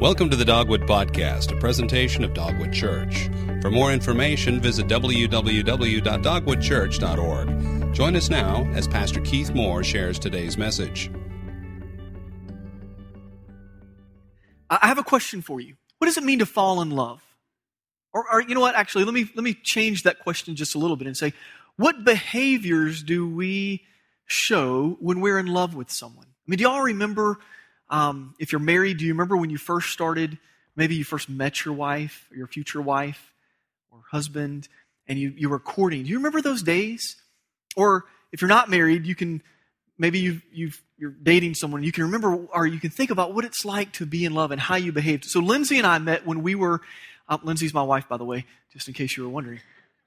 Welcome to the Dogwood Podcast, a presentation of Dogwood Church. For more information, visit www.dogwoodchurch.org. Join us now as Pastor Keith Moore shares today's message. I have a question for you. What does it mean to fall in love? Or, or, you know what? Actually, let me let me change that question just a little bit and say, what behaviors do we show when we're in love with someone? I mean, do y'all remember um, if you're married, do you remember when you first started? Maybe you first met your wife, or your future wife, or husband, and you, you were courting. Do you remember those days? Or if you're not married, you can maybe you've, you've, you're dating someone. You can remember, or you can think about what it's like to be in love and how you behaved. So Lindsay and I met when we were. Uh, Lindsay's my wife, by the way, just in case you were wondering.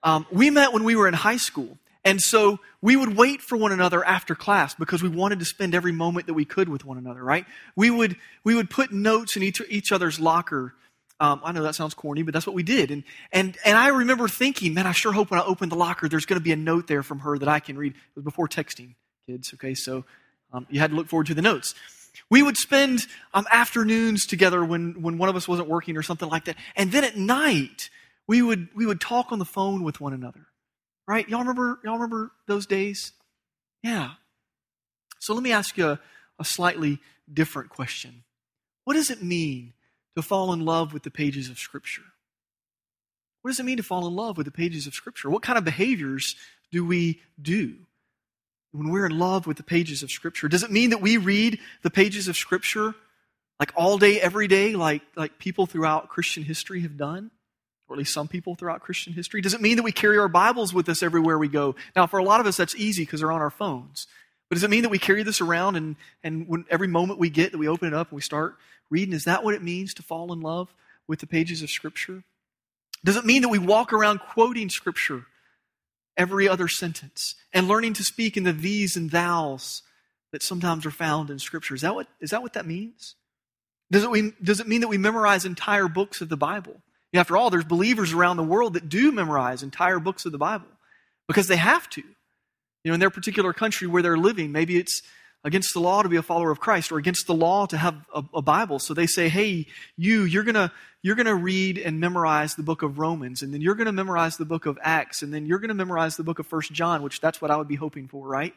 Um, we met when we were in high school. And so we would wait for one another after class because we wanted to spend every moment that we could with one another, right? We would, we would put notes in each, each other's locker. Um, I know that sounds corny, but that's what we did. And, and, and I remember thinking, man, I sure hope when I open the locker, there's going to be a note there from her that I can read. It was before texting, kids, okay? So um, you had to look forward to the notes. We would spend um, afternoons together when, when one of us wasn't working or something like that. And then at night, we would, we would talk on the phone with one another. Right? Y'all remember, y'all remember those days? Yeah. So let me ask you a, a slightly different question. What does it mean to fall in love with the pages of Scripture? What does it mean to fall in love with the pages of Scripture? What kind of behaviors do we do when we're in love with the pages of Scripture? Does it mean that we read the pages of Scripture like all day, every day, like, like people throughout Christian history have done? Or at least some people throughout Christian history? Does it mean that we carry our Bibles with us everywhere we go? Now, for a lot of us, that's easy because they're on our phones. But does it mean that we carry this around and, and when, every moment we get that we open it up and we start reading? Is that what it means to fall in love with the pages of Scripture? Does it mean that we walk around quoting Scripture every other sentence and learning to speak in the these and thous that sometimes are found in Scripture? Is that what, is that, what that means? Does it, does it mean that we memorize entire books of the Bible? After all, there's believers around the world that do memorize entire books of the Bible because they have to. You know, in their particular country where they're living, maybe it's against the law to be a follower of Christ or against the law to have a, a Bible. So they say, hey, you, you're gonna, you're gonna read and memorize the book of Romans, and then you're gonna memorize the book of Acts, and then you're gonna memorize the book of First John, which that's what I would be hoping for, right?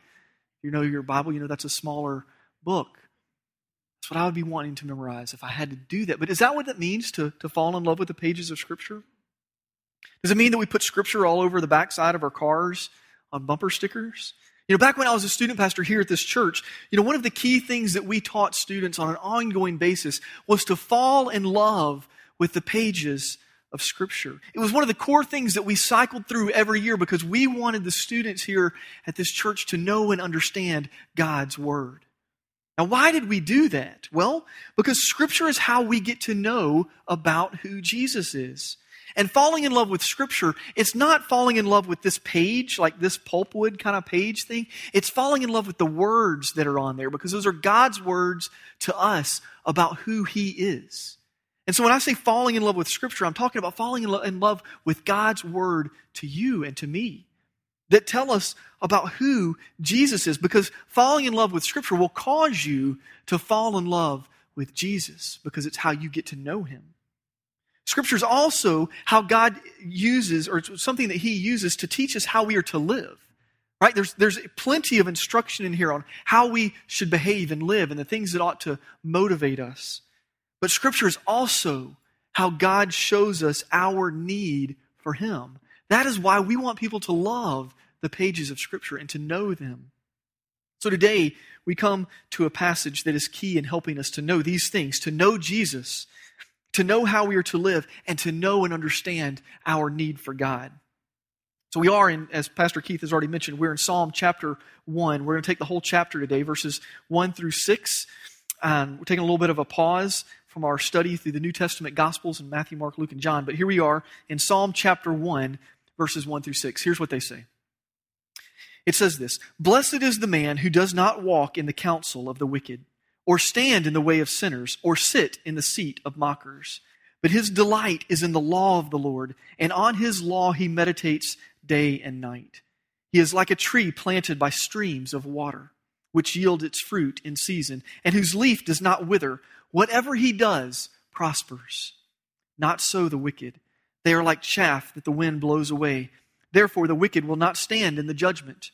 You know your Bible, you know that's a smaller book. That's what I would be wanting to memorize if I had to do that. But is that what it means to, to fall in love with the pages of Scripture? Does it mean that we put Scripture all over the backside of our cars on bumper stickers? You know, back when I was a student pastor here at this church, you know, one of the key things that we taught students on an ongoing basis was to fall in love with the pages of Scripture. It was one of the core things that we cycled through every year because we wanted the students here at this church to know and understand God's Word. Now, why did we do that? Well, because Scripture is how we get to know about who Jesus is. And falling in love with Scripture, it's not falling in love with this page, like this pulpwood kind of page thing. It's falling in love with the words that are on there because those are God's words to us about who He is. And so when I say falling in love with Scripture, I'm talking about falling in love with God's Word to you and to me that tell us about who Jesus is because falling in love with Scripture will cause you to fall in love with Jesus because it's how you get to know Him. Scripture is also how God uses, or something that He uses to teach us how we are to live. Right? There's, there's plenty of instruction in here on how we should behave and live and the things that ought to motivate us. But Scripture is also how God shows us our need for Him. That is why we want people to love the pages of Scripture and to know them. So today, we come to a passage that is key in helping us to know these things, to know Jesus, to know how we are to live, and to know and understand our need for God. So we are in, as Pastor Keith has already mentioned, we're in Psalm chapter 1. We're going to take the whole chapter today, verses 1 through 6. Um, we're taking a little bit of a pause from our study through the New Testament Gospels in Matthew, Mark, Luke, and John. But here we are in Psalm chapter 1, verses 1 through 6. Here's what they say it says this Blessed is the man who does not walk in the counsel of the wicked, or stand in the way of sinners, or sit in the seat of mockers. But his delight is in the law of the Lord, and on his law he meditates day and night. He is like a tree planted by streams of water, which yield its fruit in season, and whose leaf does not wither. Whatever he does prospers. Not so the wicked. They are like chaff that the wind blows away. Therefore, the wicked will not stand in the judgment,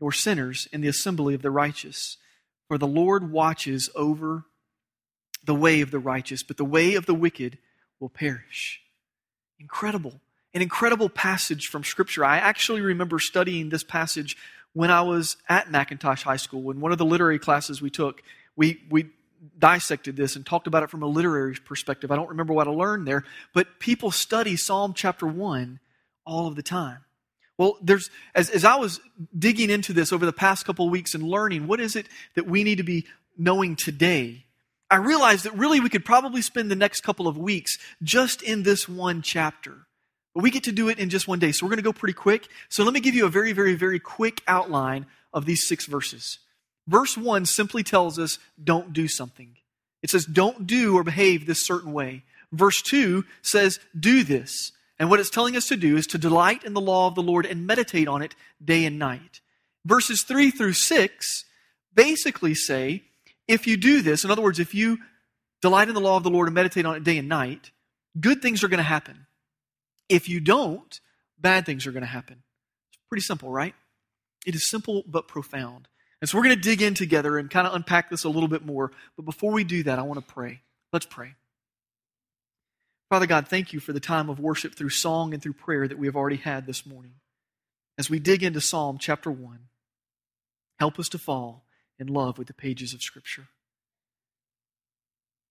nor sinners in the assembly of the righteous. For the Lord watches over the way of the righteous, but the way of the wicked will perish. Incredible. An incredible passage from Scripture. I actually remember studying this passage when I was at McIntosh High School. In one of the literary classes we took, we, we dissected this and talked about it from a literary perspective. I don't remember what I learned there, but people study Psalm chapter 1 all of the time. Well, there's as, as I was digging into this over the past couple weeks and learning what is it that we need to be knowing today, I realized that really we could probably spend the next couple of weeks just in this one chapter. But we get to do it in just one day. So we're going to go pretty quick. So let me give you a very, very, very quick outline of these six verses. Verse 1 simply tells us don't do something. It says don't do or behave this certain way. Verse 2 says do this. And what it's telling us to do is to delight in the law of the Lord and meditate on it day and night. Verses 3 through 6 basically say if you do this, in other words, if you delight in the law of the Lord and meditate on it day and night, good things are going to happen. If you don't, bad things are going to happen. It's pretty simple, right? It is simple but profound. And so we're going to dig in together and kind of unpack this a little bit more. But before we do that, I want to pray. Let's pray. Father God, thank you for the time of worship through song and through prayer that we have already had this morning. As we dig into Psalm chapter 1, help us to fall in love with the pages of Scripture.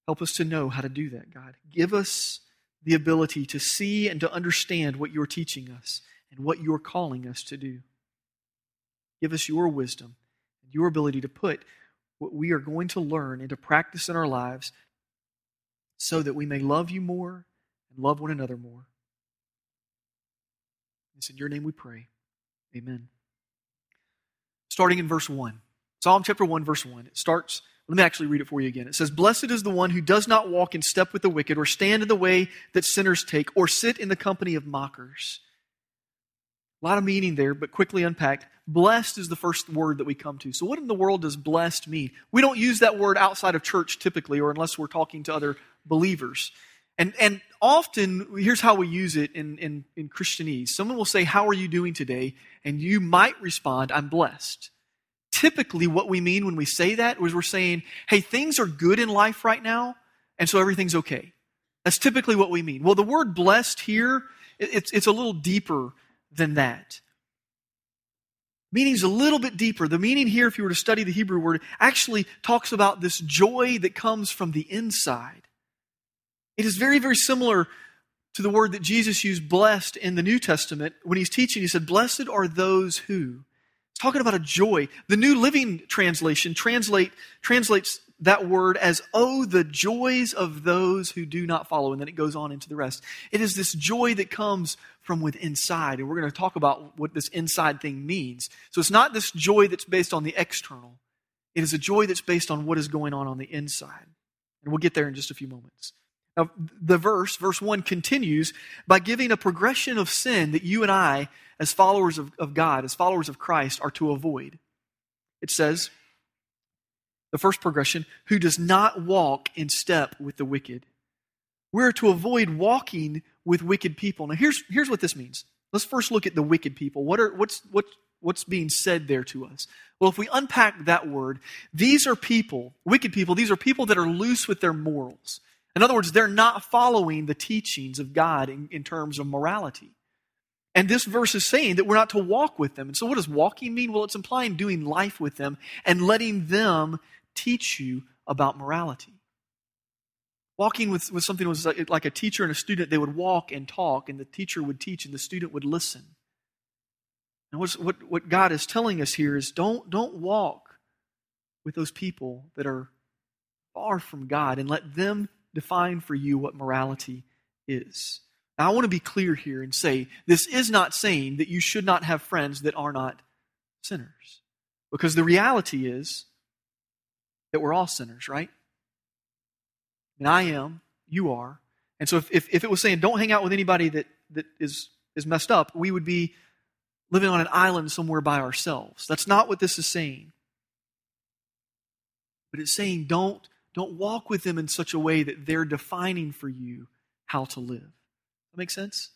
Help us to know how to do that, God. Give us the ability to see and to understand what you're teaching us and what you're calling us to do. Give us your wisdom your ability to put what we are going to learn into practice in our lives so that we may love you more and love one another more. It's in your name we pray. Amen. Starting in verse 1. Psalm chapter 1, verse 1. It starts, let me actually read it for you again. It says, Blessed is the one who does not walk in step with the wicked, or stand in the way that sinners take, or sit in the company of mockers. A lot of meaning there, but quickly unpacked. Blessed is the first word that we come to. So, what in the world does blessed mean? We don't use that word outside of church typically, or unless we're talking to other believers. And, and often, here's how we use it in, in, in Christianese. Someone will say, How are you doing today? And you might respond, I'm blessed. Typically, what we mean when we say that is we're saying, Hey, things are good in life right now, and so everything's okay. That's typically what we mean. Well, the word blessed here, it's, it's a little deeper than that. Meaning's a little bit deeper. The meaning here, if you were to study the Hebrew word, actually talks about this joy that comes from the inside. It is very, very similar to the word that Jesus used, blessed, in the New Testament. When he's teaching, he said, Blessed are those who. It's talking about a joy. The New Living Translation translate, translates that word as, oh, the joys of those who do not follow. And then it goes on into the rest. It is this joy that comes from within inside. And we're going to talk about what this inside thing means. So it's not this joy that's based on the external, it is a joy that's based on what is going on on the inside. And we'll get there in just a few moments. Now, the verse, verse 1, continues by giving a progression of sin that you and I, as followers of, of God, as followers of Christ, are to avoid. It says, the first progression, who does not walk in step with the wicked. We're to avoid walking with wicked people. Now, here's, here's what this means. Let's first look at the wicked people. What are, what's, what, what's being said there to us? Well, if we unpack that word, these are people, wicked people, these are people that are loose with their morals. In other words, they're not following the teachings of God in, in terms of morality. And this verse is saying that we're not to walk with them. And so, what does walking mean? Well, it's implying doing life with them and letting them teach you about morality. Walking with, with something was like, a teacher and a student, they would walk and talk, and the teacher would teach, and the student would listen. And what, what God is telling us here is don't, don't walk with those people that are far from God and let them define for you what morality is. Now, I want to be clear here and say this is not saying that you should not have friends that are not sinners. Because the reality is that we're all sinners, right? And I am, you are. And so if, if, if, it was saying don't hang out with anybody that, that is, is messed up, we would be living on an island somewhere by ourselves. That's not what this is saying. But it's saying don't, don't walk with them in such a way that they're defining for you how to live. That make sense?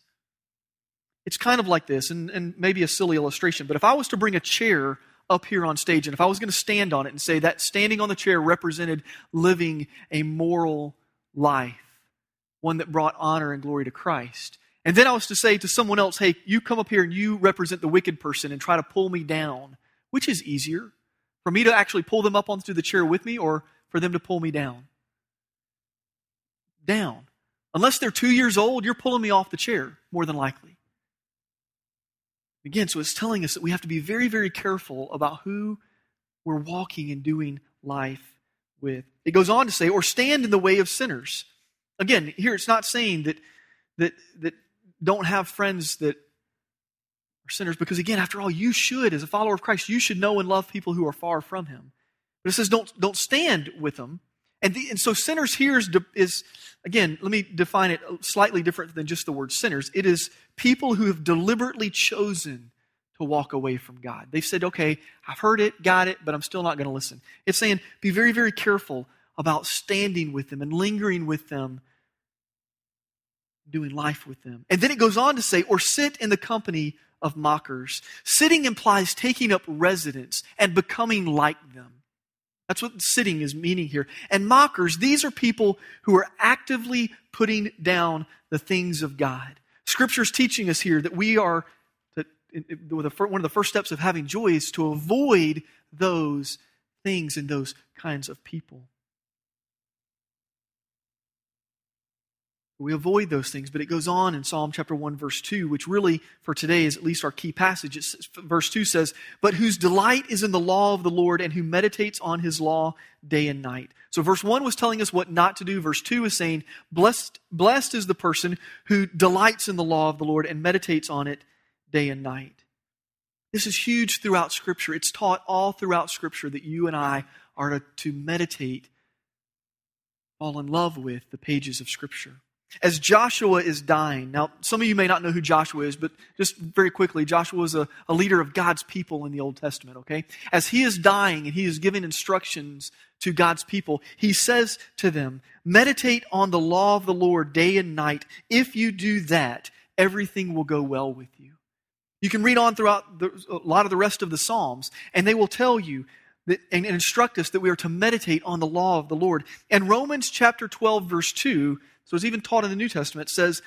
It's kind of like this, and, and maybe a silly illustration, but if I was to bring a chair up here on stage, and if I was going to stand on it and say that standing on the chair represented living a moral life, one that brought honor and glory to Christ, and then I was to say to someone else, hey, you come up here and you represent the wicked person and try to pull me down, which is easier? For me to actually pull them up onto the chair with me or for them to pull me down? Down. Unless they're two years old, you're pulling me off the chair, more than likely. Again, so it's telling us that we have to be very, very careful about who we're walking and doing life with. It goes on to say, or stand in the way of sinners. Again, here it's not saying that that that don't have friends that are sinners, because again, after all, you should, as a follower of Christ, you should know and love people who are far from Him. But it says, don't don't stand with them. And, the, and so sinners here is, is, again, let me define it slightly different than just the word sinners. It is people who have deliberately chosen to walk away from God. They've said, okay, I've heard it, got it, but I'm still not going to listen. It's saying, be very, very careful about standing with them and lingering with them, doing life with them. And then it goes on to say, or sit in the company of mockers. Sitting implies taking up residence and becoming like them. That's what sitting is meaning here. And mockers, these are people who are actively putting down the things of God. Scripture is teaching us here that we are, that one of the first steps of having joy is to avoid those things and those kinds of people. We avoid those things, but it goes on in Psalm chapter 1, verse 2, which really, for today, is at least our key passage. It's, verse 2 says, But whose delight is in the law of the Lord, and who meditates on his law day and night. So, verse 1 was telling us what not to do. Verse 2 is saying, Blessed, blessed is the person who delights in the law of the Lord and meditates on it day and night. This is huge throughout Scripture. It's taught all throughout Scripture that you and I are to, to meditate, fall in love with the pages of Scripture as Joshua is dying. Now, some of you may not know who Joshua is, but just very quickly, Joshua was a, a, leader of God's people in the Old Testament, okay? As he is dying and he is giving instructions to God's people, he says to them, Meditate on the law of the Lord day and night. If you do that, everything will go well with you. You can read on throughout the, a lot of the rest of the Psalms, and they will tell you that, and instruct us that we are to meditate on the law of the Lord. And Romans chapter 12, verse 2 so it's even taught in the New Testament. It says,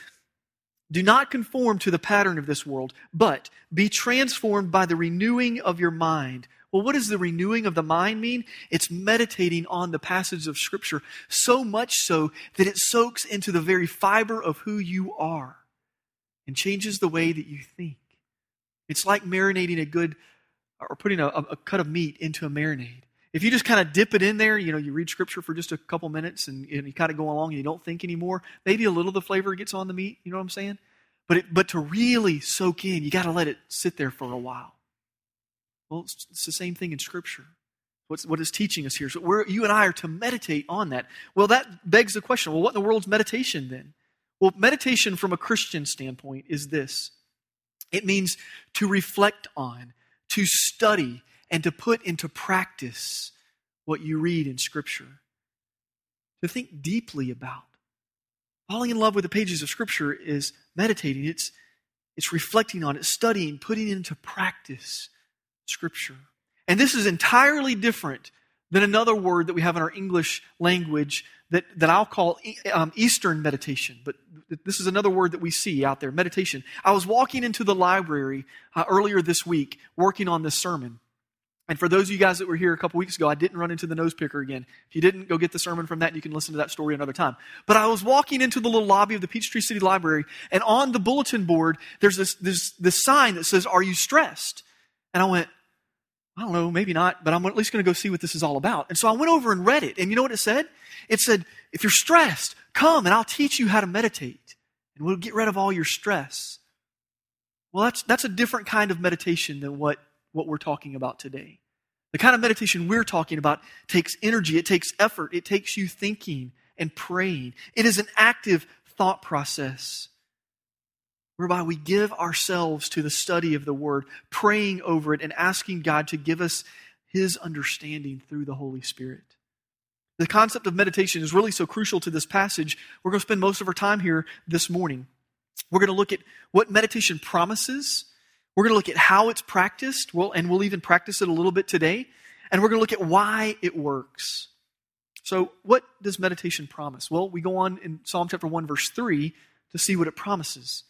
Do not conform to the pattern of this world, but be transformed by the renewing of your mind. Well, what does the renewing of the mind mean? It's meditating on the passages of Scripture so much so that it soaks into the very fiber of who you are and changes the way that you think. It's like marinating a good or putting a, a cut of meat into a marinade. If you just kind of dip it in there, you know, you read scripture for just a couple minutes and, and you kind of go along and you don't think anymore, maybe a little of the flavor gets on the meat, you know what I'm saying? But, it, but to really soak in, you got to let it sit there for a while. Well, it's, it's the same thing in scripture. What's, what is teaching us here? So we're, you and I are to meditate on that. Well, that begs the question well, what in the world's meditation then? Well, meditation from a Christian standpoint is this it means to reflect on, to study, and to put into practice what you read in Scripture. To think deeply about. Falling in love with the pages of Scripture is meditating, it's, it's reflecting on it, studying, putting into practice Scripture. And this is entirely different than another word that we have in our English language that, that I'll call um, Eastern meditation. But this is another word that we see out there meditation. I was walking into the library uh, earlier this week working on this sermon. And for those of you guys that were here a couple weeks ago, I didn't run into the nose picker again. If you didn't, go get the sermon from that. You can listen to that story another time. But I was walking into the little lobby of the Peachtree City Library, and on the bulletin board, there's this, this, this sign that says, Are you stressed? And I went, I don't know, maybe not, but I'm at least going to go see what this is all about. And so I went over and read it. And you know what it said? It said, If you're stressed, come and I'll teach you how to meditate, and we'll get rid of all your stress. Well, that's, that's a different kind of meditation than what, what we're talking about today. The kind of meditation we're talking about takes energy, it takes effort, it takes you thinking and praying. It is an active thought process whereby we give ourselves to the study of the Word, praying over it, and asking God to give us His understanding through the Holy Spirit. The concept of meditation is really so crucial to this passage. We're going to spend most of our time here this morning. We're going to look at what meditation promises. We're going to look at how it's practiced, well, and we'll even practice it a little bit today. And we're going to look at why it works. So, what does meditation promise? Well, we go on in Psalm chapter 1, verse 3 to see what it promises.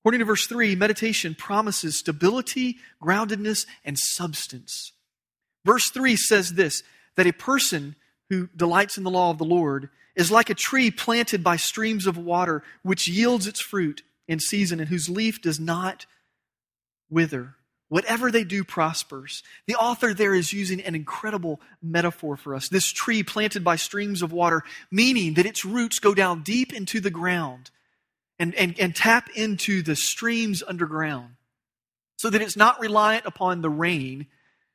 According to verse 3, meditation promises stability, groundedness, and substance. Verse 3 says this that a person who delights in the law of the Lord is like a tree planted by streams of water, which yields its fruit in season and whose leaf does not wither. Whatever they do prospers. The author there is using an incredible metaphor for us. This tree planted by streams of water, meaning that its roots go down deep into the ground and, and, and tap into the streams underground so that it's not reliant upon the rain,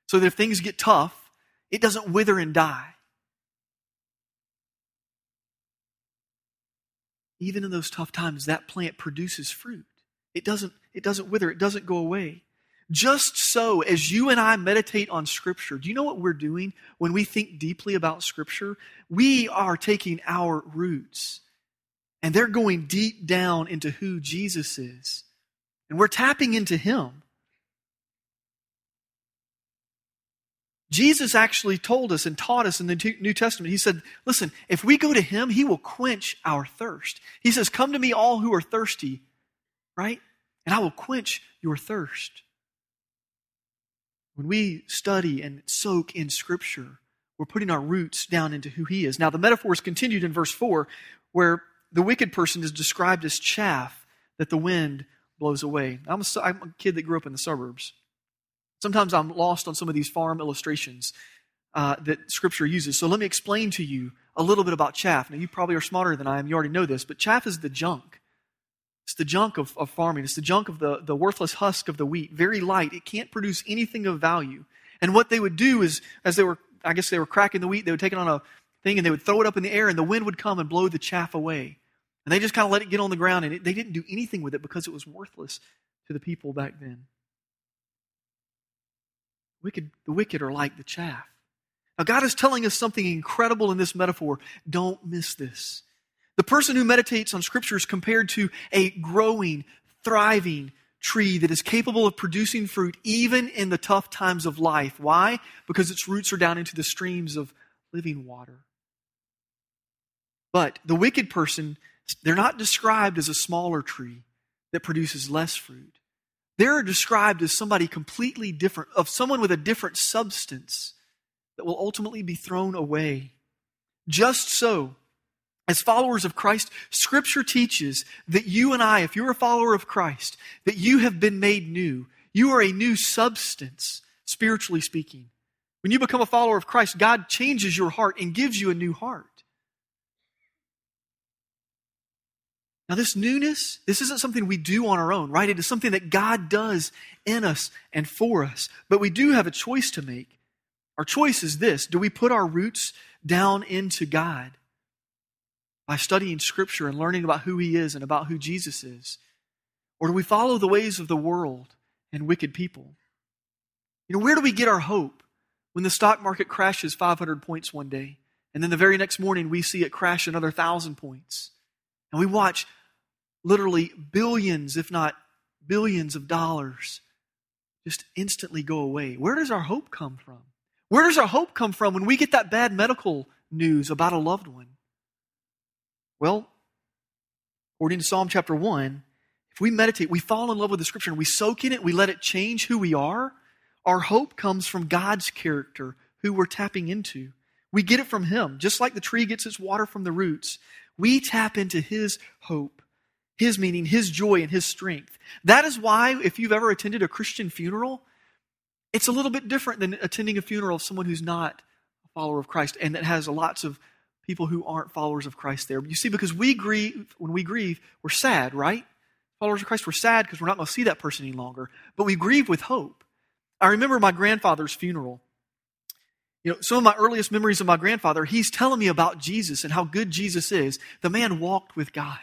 so that if things get tough, it doesn't wither and die. Even in those tough times, that plant produces fruit. It doesn't, it doesn't wither, it doesn't go away. Just so, as you and I meditate on Scripture, do you know what we're doing when we think deeply about Scripture? We are taking our roots and they're going deep down into who Jesus is. And we're tapping into Him. Jesus actually told us and taught us in the New Testament. He said, Listen, if we go to Him, He will quench our thirst. He says, Come to me, all who are thirsty, right? And I will quench your thirst. When we study and soak in Scripture, we're putting our roots down into who He is. Now, the metaphor is continued in verse 4, where the wicked person is described as chaff that the wind blows away. I'm a, I'm a kid that grew up in the suburbs. Sometimes I'm lost on some of these farm illustrations uh, that Scripture uses. So let me explain to you a little bit about chaff. Now, you probably are smarter than I am. You already know this, but chaff is the junk. It's the junk of, of farming. It's the junk of the, the worthless husk of the wheat. Very light. It can't produce anything of value. And what they would do is, as they were, I guess they were cracking the wheat, they would take it on a thing and they would throw it up in the air, and the wind would come and blow the chaff away. And they just kind of let it get on the ground, and it, they didn't do anything with it because it was worthless to the people back then. Wicked, the wicked are like the chaff. Now, God is telling us something incredible in this metaphor. Don't miss this. The person who meditates on Scripture is compared to a growing, thriving tree that is capable of producing fruit even in the tough times of life. Why? Because its roots are down into the streams of living water. But the wicked person they're not described as a smaller tree that produces less fruit. They're described as somebody completely different, of someone with a different substance that will ultimately be thrown away. Just so, as followers of Christ, Scripture teaches that you and I, if you're a follower of Christ, that you have been made new. You are a new substance, spiritually speaking. When you become a follower of Christ, God changes your heart and gives you a new heart. Now, this newness, this isn't something we do on our own, right? It is something that God does in us and for us. But we do have a choice to make. Our choice is this do we put our roots down into God by studying Scripture and learning about who He is and about who Jesus is? Or do we follow the ways of the world and wicked people? You know, where do we get our hope when the stock market crashes 500 points one day and then the very next morning we see it crash another 1,000 points? And we watch literally billions, if not billions of dollars just instantly go away. Where does our hope come from? Where does our hope come from when we get that bad medical news about a loved one? Well, according to Psalm chapter 1, if we meditate, we fall in love with the scripture and we soak in it, we let it change who we are, our hope comes from God's character, who we're tapping into. We get it from Him, just like the tree gets its water from the roots. We tap into His hope, His meaning, His joy, and His strength. That is why, if you've ever attended a Christian funeral, it's a little bit different than attending a funeral of someone who's not a follower of Christ and that has lots of people who aren't followers of Christ there. You see, because we grieve, when we grieve, we're sad, right? Followers of Christ, we're sad because we're not going to see that person any longer, but we grieve with hope. I remember my grandfather's funeral. You know, some of my earliest memories of my grandfather, he's telling me about Jesus and how good Jesus is. The man walked with God.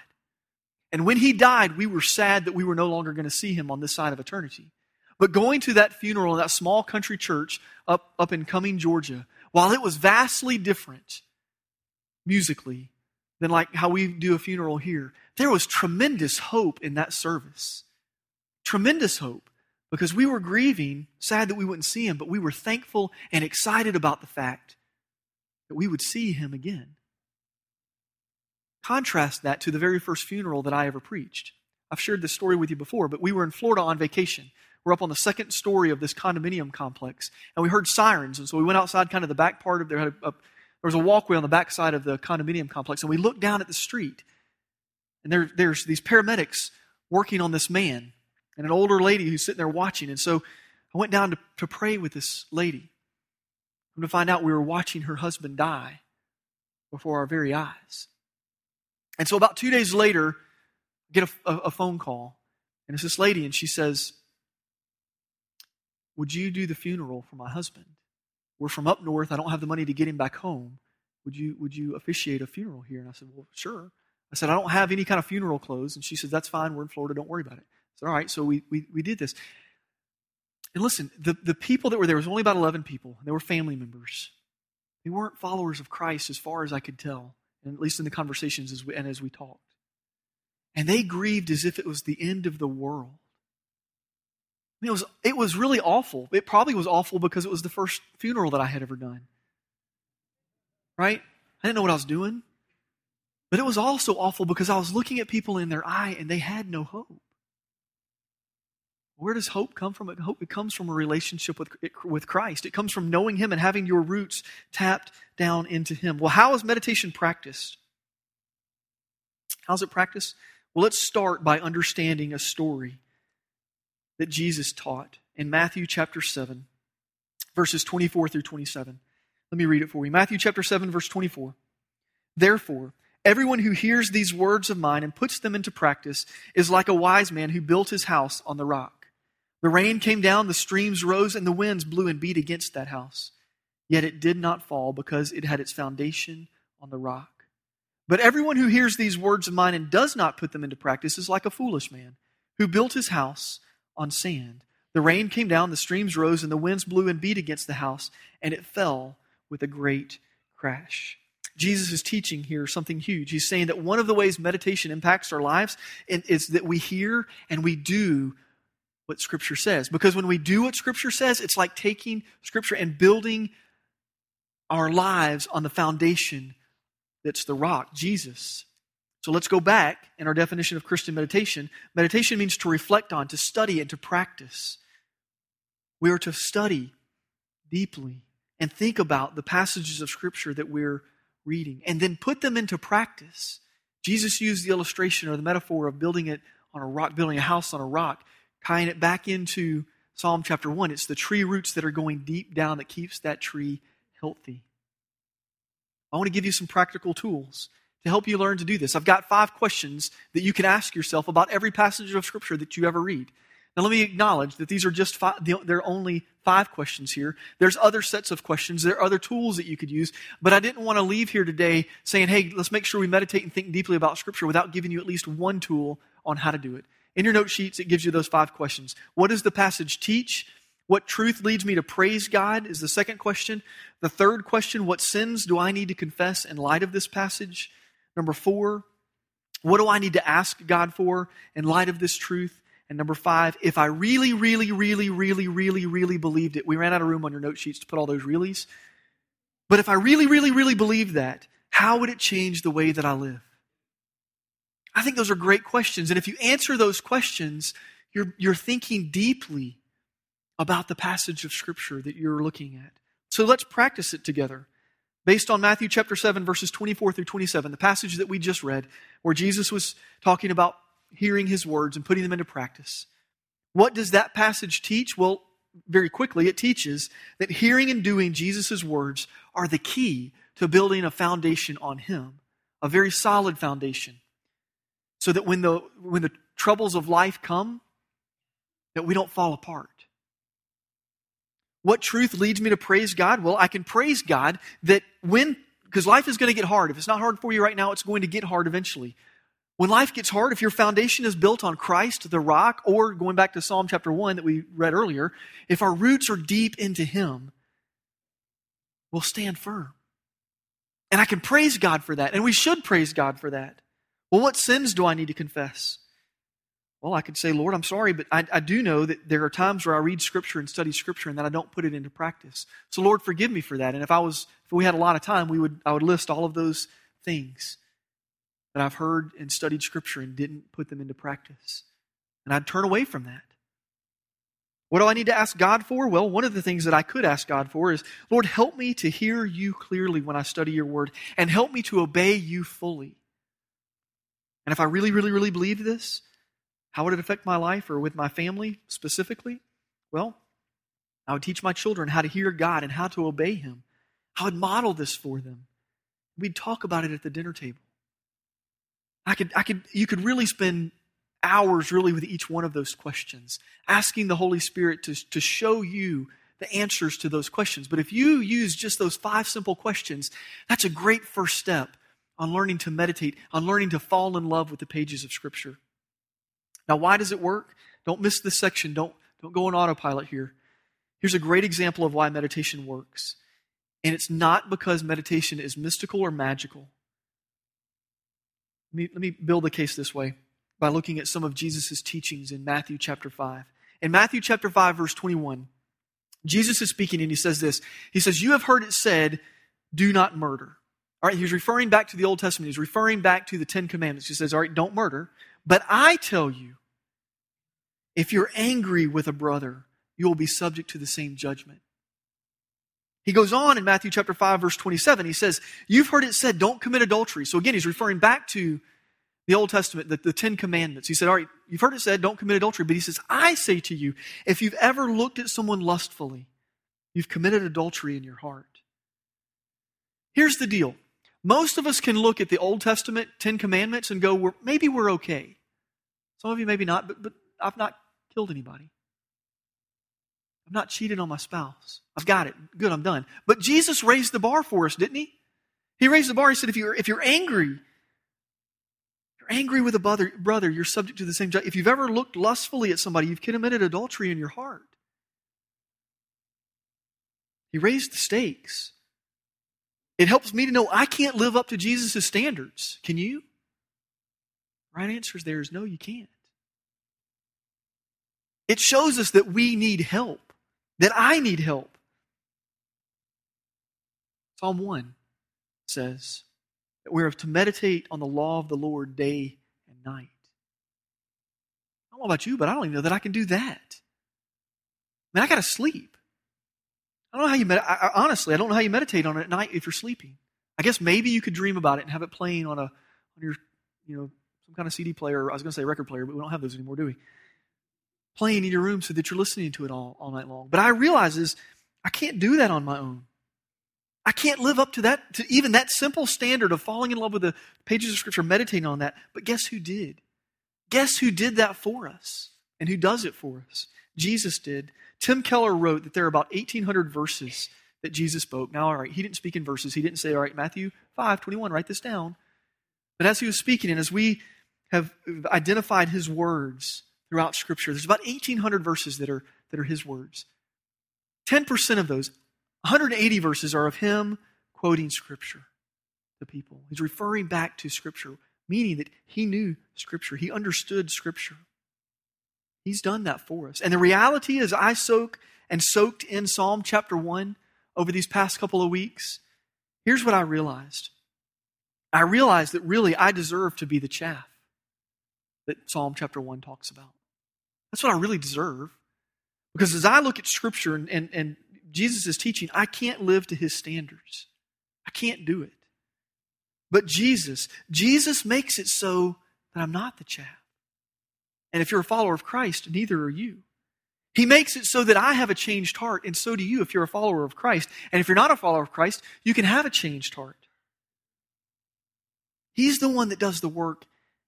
And when he died, we were sad that we were no longer going to see him on this side of eternity. But going to that funeral in that small country church up, up in Cumming, Georgia, while it was vastly different musically than like how we do a funeral here. There was tremendous hope in that service. Tremendous hope because we were grieving, sad that we wouldn't see him, but we were thankful and excited about the fact that we would see him again. Contrast that to the very first funeral that I ever preached. I've shared this story with you before, but we were in Florida on vacation. We're up on the second story of this condominium complex, and we heard sirens. And so we went outside, kind of the back part of there. Had a, a, there was a walkway on the back side of the condominium complex, and we looked down at the street, and there, there's these paramedics working on this man and an older lady who's sitting there watching. And so I went down to, to pray with this lady. And to find out we were watching her husband die before our very eyes. And so about two days later, I get a, a, a phone call, and it's this lady, and she says, Would you do the funeral for my husband? We're from up north. I don't have the money to get him back home. Would you, would you officiate a funeral here? And I said, Well, sure. I said, I don't have any kind of funeral clothes. And she said, That's fine. We're in Florida. Don't worry about it. I said, All right. So we, we, we did this. And listen, the, the people that were there was only about 11 people. They were family members. They weren't followers of Christ as far as I could tell, and at least in the conversations as we, and as we talked. And they grieved as if it was the end of the world. It was, it was really awful. It probably was awful because it was the first funeral that I had ever done. Right? I didn't know what I was doing. But it was also awful because I was looking at people in their eye and they had no hope. Where does hope come from? Hope it comes from a relationship with, with Christ. It comes from knowing Him and having your roots tapped down into Him. Well, how is meditation practiced? How's it practiced? Well, let's start by understanding a story that Jesus taught in Matthew chapter 7, verses 24 through 27. Let me read it for you. Matthew chapter 7, verse 24. Therefore, everyone who hears these words of mine and puts them into practice is like a wise man who built his house on the rock. The rain came down, the streams rose, and the winds blew and beat against that house. Yet it did not fall because it had its foundation on the rock. But everyone who hears these words of mine and does not put them into practice is like a foolish man who built his house on sand. The rain came down, the streams rose, and the winds blew and beat against the house, and it fell with a great crash. Jesus is teaching here something huge. He's saying that one of the ways meditation impacts our lives is that we hear and we do what Scripture says. Because when we do what Scripture says, it's like taking Scripture and building our lives on the foundation that's the rock, Jesus. So let's go back in our definition of Christian meditation. Meditation means to reflect on, to study, and to practice. We are to study deeply and think about the passages of Scripture that we're reading and then put them into practice. Jesus used the illustration or the metaphor of building it on a rock, building a house on a rock tying it back into Psalm chapter 1. It's the tree roots that are going deep down that keeps that tree healthy. I want to give you some practical tools to help you learn to do this. I've got five questions that you can ask yourself about every passage of Scripture that you ever read. Now, let me acknowledge that these are just five, there are only five questions here. There's other sets of questions. There are other tools that you could use, but I didn't want to leave here today saying, hey, let's make sure we meditate and think deeply about Scripture without giving you at least one tool on how to do it. In your note sheets, it gives you those five questions. What does the passage teach? What truth leads me to praise God is the second question. The third question, what sins do I need to confess in light of this passage? Number four, what do I need to ask God for in light of this truth? And number five, if I really, really, really, really, really, really believed it, we ran out of room on your note sheets to put all those reallys. But if I really, really, really believed that, how would it change the way that I live? I think those are great questions. And if you answer those questions, you're, you're thinking deeply about the passage of Scripture that you're looking at. So let's practice it together. Based on Matthew chapter 7, verses 24 through 27, the passage that we just read, where Jesus was talking about hearing his words and putting them into practice. What does that passage teach? Well, very quickly, it teaches that hearing and doing Jesus' words are the key to building a foundation on him, a very solid foundation so that when the, when the troubles of life come, that we don't fall apart. What truth leads me to praise God? Well, I can praise God that when, because life is going to get hard. If it's not hard for you right now, it's going to get hard eventually. When life gets hard, if your foundation is built on Christ, the rock, or going back to Psalm chapter 1 that we read earlier, if our roots are deep into Him, we'll stand firm. And I can praise God for that. And we should praise God for that. Well, what sins do I need to confess? Well, I could say, Lord, I'm sorry, but I, I, do know that there are times where I read Scripture and study Scripture and that I don't put it into practice. So, Lord, forgive me for that. And if I was, if we had a lot of time, we would, I would list all of those things that I've heard and studied Scripture and didn't put them into practice. And I'd turn away from that. What do I need to ask God for? Well, one of the things that I could ask God for is, Lord, help me to hear you clearly when I study your word and help me to obey you fully. And if I really, really, really believe this, how would it affect my life or with my family specifically? Well, I would teach my children how to hear God and how to obey Him. I would model this for them. We'd talk about it at the dinner table. I could, I could, you could really spend hours really with each one of those questions, asking the Holy Spirit to, to show you the answers to those questions. But if you use just those five simple questions, that's a great first step on learning to meditate, on learning to fall in love with the pages of Scripture. Now, why does it work? Don't miss this section. Don't, don't go on autopilot here. Here's a great example of why meditation works. And it's not because meditation is mystical or magical. Let me, let me build the case this way by looking at some of Jesus' teachings in Matthew chapter 5. In Matthew chapter 5, verse 21, Jesus is speaking and he says this He says, You have heard it said, do not murder. All right, he's referring back to the Old Testament. He's referring back to the Ten Commandments. He says, All right, don't murder. But I tell you, if you're angry with a brother, you will be subject to the same judgment. He goes on in Matthew chapter 5, verse 27. He says, You've heard it said, don't commit adultery. So again, he's referring back to the Old Testament, the, the Ten Commandments. He said, All right, you've heard it said, don't commit adultery. But he says, I say to you, if you've ever looked at someone lustfully, you've committed adultery in your heart. Here's the deal most of us can look at the Old Testament Ten Commandments and go, we're, maybe we're okay. Some of you maybe not, but, but I've not killed anybody. I've not cheated on my spouse. I've got it. Good, I'm done. But Jesus raised the bar for us, didn't he? He raised the bar. He said, if you're, if you're angry, you're angry with a brother, brother, you're subject to the same judgment. If you've ever looked lustfully at somebody, you've committed adultery in your heart. He raised the stakes. It helps me to know I can't live up to Jesus' standards. Can you? Right answer is there is no, you can't. It shows us that we need help, that I need help. Psalm 1 says that we're to meditate on the law of the Lord day and night. I don't know about you, but I don't even know that I can do that. I mean, I got to sleep. I don't know how you med- I, I, honestly, I don't know how you meditate on it at night if you're sleeping. I guess maybe you could dream about it and have it playing on a on your you know some kind of CD player. I was going to say record player, but we don't have those anymore, do we? Playing in your room so that you're listening to it all all night long. But I realize is I can't do that on my own. I can't live up to that to even that simple standard of falling in love with the pages of Scripture, meditating on that. But guess who did? Guess who did that for us and who does it for us? Jesus did. Tim Keller wrote that there are about 1,800 verses that Jesus spoke. Now, all right, he didn't speak in verses. He didn't say, all right, Matthew 5, 21, write this down. But as he was speaking, and as we have identified his words throughout Scripture, there's about 1,800 verses that are, that are his words. 10% of those, 180 verses, are of him quoting Scripture to people. He's referring back to Scripture, meaning that he knew Scripture, he understood Scripture. He's done that for us. And the reality is, I soak and soaked in Psalm chapter 1 over these past couple of weeks. Here's what I realized I realized that really I deserve to be the chaff that Psalm chapter 1 talks about. That's what I really deserve. Because as I look at Scripture and, and, and Jesus' teaching, I can't live to his standards. I can't do it. But Jesus, Jesus makes it so that I'm not the chaff. And if you're a follower of Christ, neither are you. He makes it so that I have a changed heart, and so do you if you're a follower of Christ. And if you're not a follower of Christ, you can have a changed heart. He's the one that does the work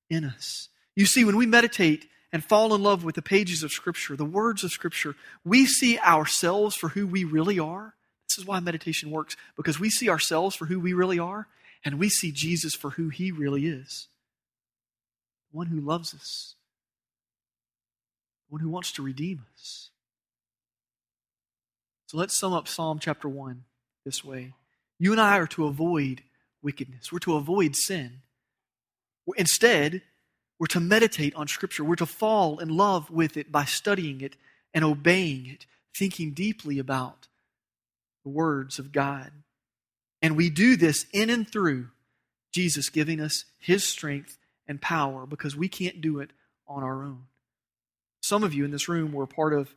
in us. You see, when we meditate and fall in love with the pages of Scripture, the words of Scripture, we see ourselves for who we really are. This is why meditation works, because we see ourselves for who we really are, and we see Jesus for who he really is one who loves us, one who wants to redeem us. So let's sum up Psalm chapter 1 this way. You and I are to avoid wickedness. We're to avoid sin. Instead, we're to meditate on Scripture. We're to fall in love with it by studying it and obeying it, thinking deeply about the words of God. And we do this in and through Jesus giving us His strength and power because we can't do it on our own. Some of you in this room were part of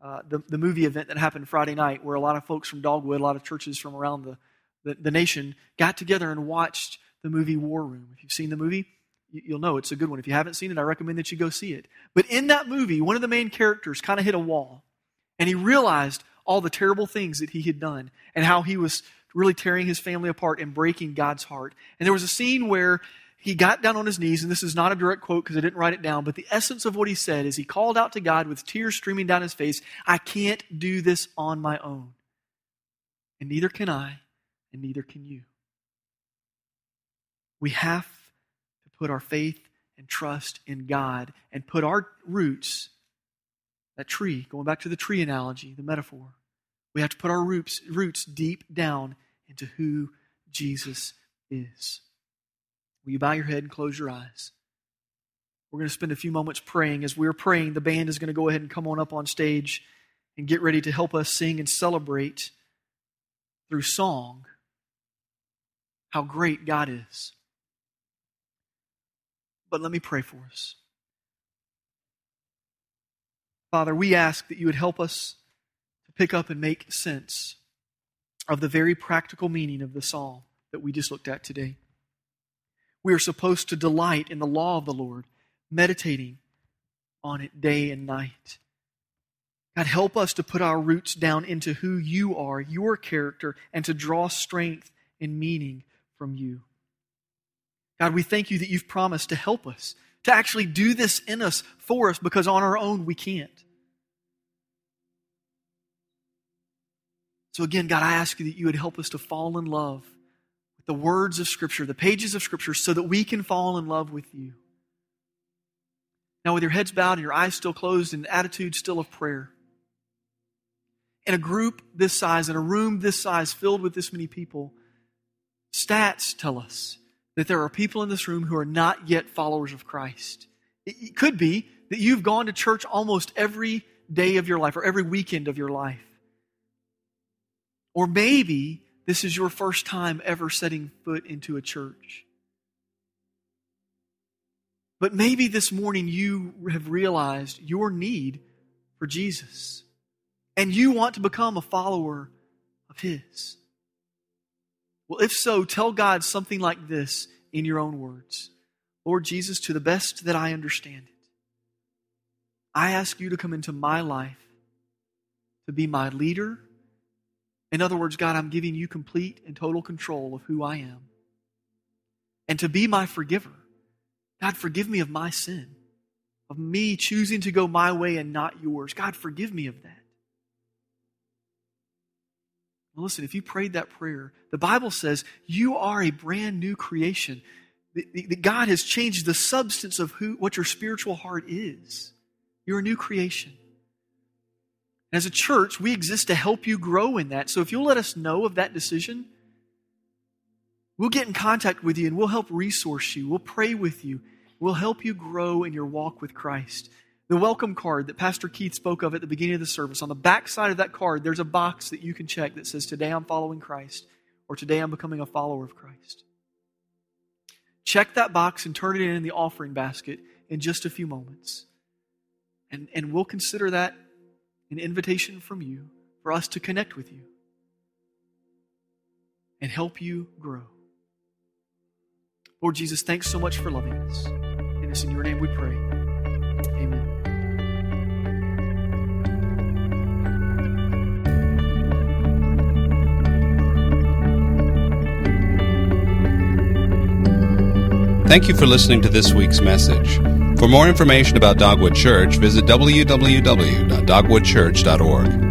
uh, the, the movie event that happened Friday night, where a lot of folks from Dogwood, a lot of churches from around the, the, the nation got together and watched the movie War Room. If you've seen the movie, you'll know it's a good one. If you haven't seen it, I recommend that you go see it. But in that movie, one of the main characters kind of hit a wall, and he realized all the terrible things that he had done and how he was really tearing his family apart and breaking God's heart. And there was a scene where he got down on his knees, and this is not a direct quote because I didn't write it down, but the essence of what he said is he called out to God with tears streaming down his face, I can't do this on my own. And neither can I, and neither can you. We have to put our faith and trust in God and put our roots, that tree, going back to the tree analogy, the metaphor, we have to put our roots, roots deep down into who Jesus is. Will you bow your head and close your eyes? We're going to spend a few moments praying. As we're praying, the band is going to go ahead and come on up on stage and get ready to help us sing and celebrate through song how great God is. But let me pray for us. Father, we ask that you would help us to pick up and make sense of the very practical meaning of the psalm that we just looked at today. We are supposed to delight in the law of the Lord, meditating on it day and night. God, help us to put our roots down into who you are, your character, and to draw strength and meaning from you. God, we thank you that you've promised to help us, to actually do this in us for us, because on our own we can't. So again, God, I ask you that you would help us to fall in love the words of Scripture, the pages of Scripture, so that we can fall in love with you. Now, with your heads bowed and your eyes still closed and attitude still of prayer, in a group this size, in a room this size, filled with this many people, stats tell us that there are people in this room who are not yet followers of Christ. It could be that you've gone to church almost every day of your life or every weekend of your life. Or maybe this is your first time ever setting foot into a church. But maybe this morning you have realized your need for Jesus and you want to become a follower of His. Well, if so, tell God something like this in your own words Lord Jesus, to the best that I understand it, I ask you to come into my life to be my leader in other words, God, I'm giving you complete and total control of who I am. And to be my forgiver. God, forgive me of my sin, of me choosing to go my way and not yours. God, forgive me of that. Listen, if you prayed that prayer, the Bible says you are a brand new creation. That God has changed the substance of who, what your spiritual heart is. You're a new creation. As a church, we exist to help you grow in that. So if you'll let us know of that decision, we'll get in contact with you and we'll help resource you. We'll pray with you. We'll help you grow in your walk with Christ. The welcome card that Pastor Keith spoke of at the beginning of the service, on the back side of that card, there's a box that you can check that says, Today I'm following Christ, or Today I'm becoming a follower of Christ. Check that box and turn it in, in the offering basket in just a few moments. And, and we'll consider that an invitation from you for us to connect with you and help you grow. Lord Jesus, thanks so much for loving us. And it's in your name we pray. Amen. Thank you for listening to this week's message. For more information about Dogwood Church, visit www.dogwoodchurch.org.